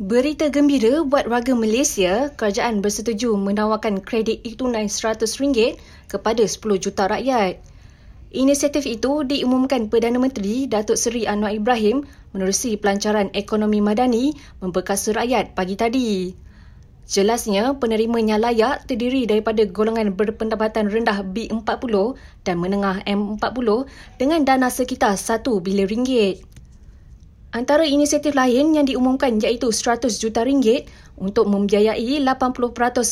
Berita gembira buat warga Malaysia, kerajaan bersetuju menawarkan kredit e-tunai RM100 kepada 10 juta rakyat. Inisiatif itu diumumkan Perdana Menteri Datuk Seri Anwar Ibrahim menerusi pelancaran ekonomi madani memperkasa rakyat pagi tadi. Jelasnya, penerimanya layak terdiri daripada golongan berpendapatan rendah B40 dan menengah M40 dengan dana sekitar 1 bilion ringgit. Antara inisiatif lain yang diumumkan iaitu 100 juta ringgit untuk membiayai 80%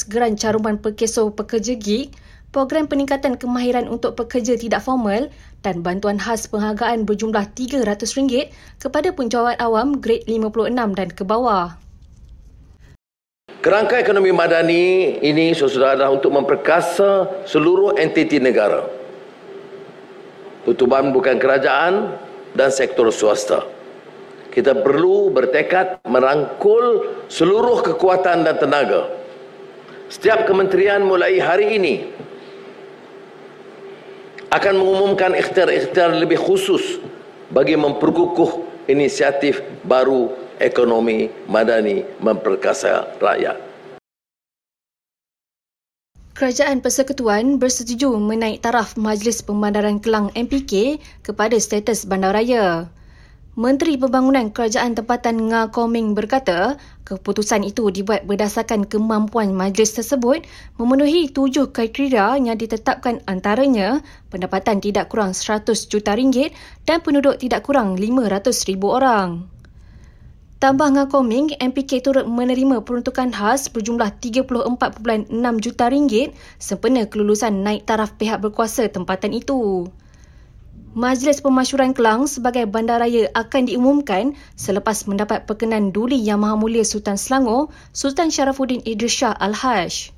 geran caruman perkeso pekerja gig, program peningkatan kemahiran untuk pekerja tidak formal dan bantuan khas penghargaan berjumlah RM300 kepada penjawat awam grade 56 dan ke bawah. Kerangka ekonomi madani ini saudara adalah untuk memperkasa seluruh entiti negara. Tutupan bukan kerajaan dan sektor swasta kita perlu bertekad merangkul seluruh kekuatan dan tenaga. Setiap kementerian mulai hari ini akan mengumumkan ikhtiar-ikhtiar lebih khusus bagi memperkukuh inisiatif baru ekonomi madani memperkasa rakyat. Kerajaan Persekutuan bersetuju menaik taraf Majlis Pembandaran Kelang MPK kepada status bandaraya. Menteri Pembangunan Kerajaan Tempatan Nga Koming berkata, keputusan itu dibuat berdasarkan kemampuan majlis tersebut memenuhi tujuh kriteria yang ditetapkan antaranya pendapatan tidak kurang 100 juta ringgit dan penduduk tidak kurang 500 ribu orang. Tambah Nga Koming, MPK turut menerima peruntukan khas berjumlah 34.6 juta ringgit sempena kelulusan naik taraf pihak berkuasa tempatan itu. Majlis Pemasyuran Kelang sebagai bandaraya akan diumumkan selepas mendapat perkenan Duli Yang Maha Mulia Sultan Selangor, Sultan Sharafuddin Idris Shah Al-Hajj.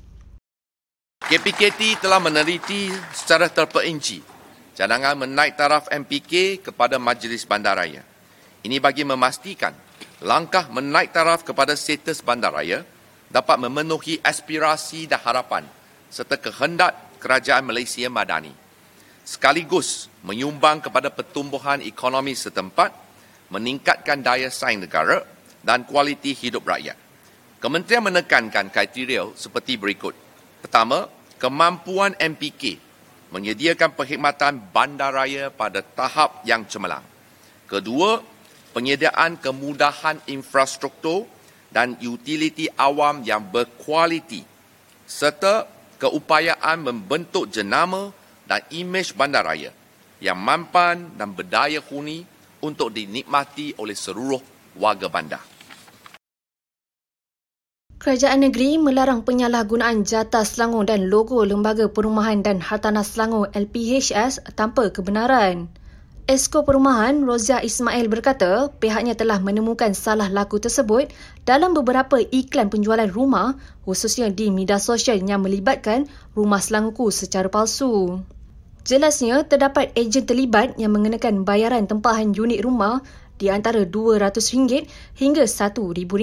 KPKT telah meneliti secara terperinci cadangan menaik taraf MPK kepada Majlis Bandaraya. Ini bagi memastikan langkah menaik taraf kepada status bandaraya dapat memenuhi aspirasi dan harapan serta kehendak kerajaan Malaysia Madani sekaligus menyumbang kepada pertumbuhan ekonomi setempat, meningkatkan daya saing negara dan kualiti hidup rakyat. Kementerian menekankan kriteria seperti berikut. Pertama, kemampuan MPK menyediakan perkhidmatan bandaraya pada tahap yang cemerlang. Kedua, penyediaan kemudahan infrastruktur dan utiliti awam yang berkualiti serta keupayaan membentuk jenama dan imej bandaraya yang mampan dan berdaya huni untuk dinikmati oleh seluruh warga bandar. Kerajaan negeri melarang penyalahgunaan jatah Selangor dan logo Lembaga Perumahan dan Hartanah Selangor LPHS tanpa kebenaran. Esko Perumahan Rozia Ismail berkata pihaknya telah menemukan salah laku tersebut dalam beberapa iklan penjualan rumah khususnya di media sosial yang melibatkan rumah Selangorku secara palsu. Jelasnya, terdapat ejen terlibat yang mengenakan bayaran tempahan unit rumah di antara RM200 hingga RM1,000.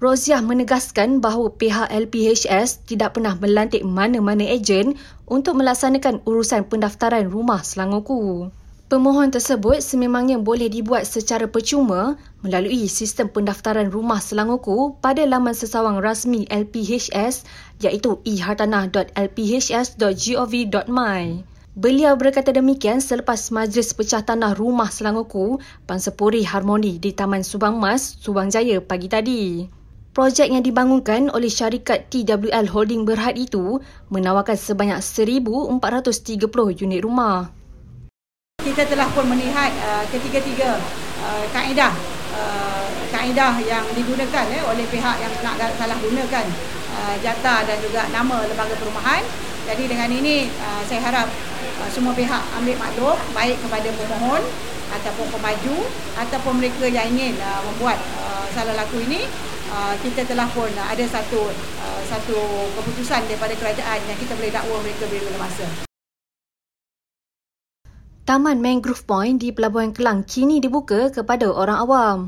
Roziah menegaskan bahawa pihak LPHS tidak pernah melantik mana-mana ejen untuk melaksanakan urusan pendaftaran rumah Selangorku. Pemohon tersebut sememangnya boleh dibuat secara percuma melalui sistem pendaftaran rumah Selangorku pada laman sesawang rasmi LPHS iaitu ehartanah.lphs.gov.my. Beliau berkata demikian selepas Majlis Pecah Tanah Rumah Selangorku Pansepuri Harmoni di Taman Subang Mas, Subang Jaya pagi tadi. Projek yang dibangunkan oleh syarikat TWL Holding Berhad itu menawarkan sebanyak 1,430 unit rumah. Kita telah pun melihat uh, ketiga-tiga uh, kaedah uh, kaedah yang digunakan eh, oleh pihak yang nak salah gunakan uh, jatah dan juga nama lembaga perumahan. Jadi dengan ini uh, saya harap uh, semua pihak ambil maklum baik kepada pemohon ataupun pemaju ataupun mereka yang ingin uh, membuat uh, salah laku ini uh, kita telah pun uh, ada satu uh, satu keputusan daripada kerajaan yang kita boleh dakwa mereka bila masa. Taman Mangrove Point di Pelabuhan Kelang kini dibuka kepada orang awam.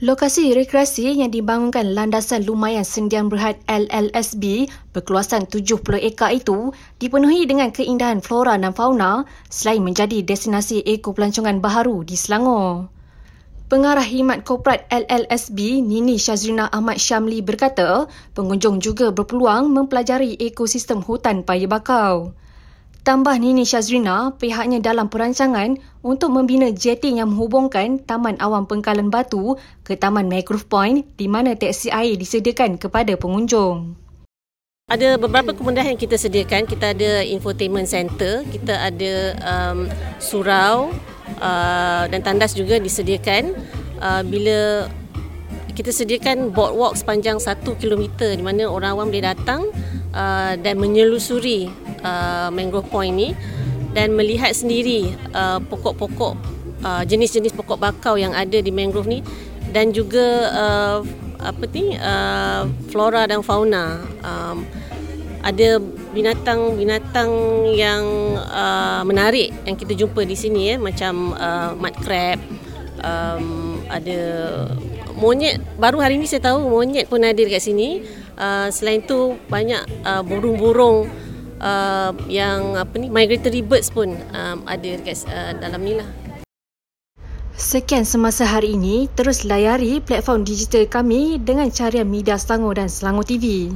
Lokasi rekreasi yang dibangunkan landasan lumayan sendian berhad LLSB berkeluasan 70 ekar itu dipenuhi dengan keindahan flora dan fauna selain menjadi destinasi eko pelancongan baharu di Selangor. Pengarah Himat Korporat LLSB Nini Syazrina Ahmad Syamli berkata, pengunjung juga berpeluang mempelajari ekosistem hutan paya bakau. Tambah Nini Syazrina, pihaknya dalam perancangan untuk membina jeti yang menghubungkan Taman Awam Pengkalan Batu ke Taman Mangrove Point di mana teksi air disediakan kepada pengunjung. Ada beberapa kemudahan yang kita sediakan. Kita ada infotainment center, kita ada um, surau, uh, dan tandas juga disediakan uh, bila kita sediakan boardwalk sepanjang 1 km di mana orang awam boleh datang uh, dan menyelusuri uh, mangrove point ni dan melihat sendiri uh, pokok-pokok uh, jenis-jenis pokok bakau yang ada di mangrove ni dan juga uh, apa ni uh, flora dan fauna. Um, ada binatang-binatang yang uh, menarik yang kita jumpa di sini ya macam uh, mud crab um, ada monyet. Baru hari ini saya tahu monyet pun ada dekat sini. Uh, selain tu banyak uh, burung-burung uh, yang apa ni migratory birds pun um, ada dekat uh, dalam ni lah Sekian semasa hari ini, terus layari platform digital kami dengan carian media Selangor dan Selangor TV.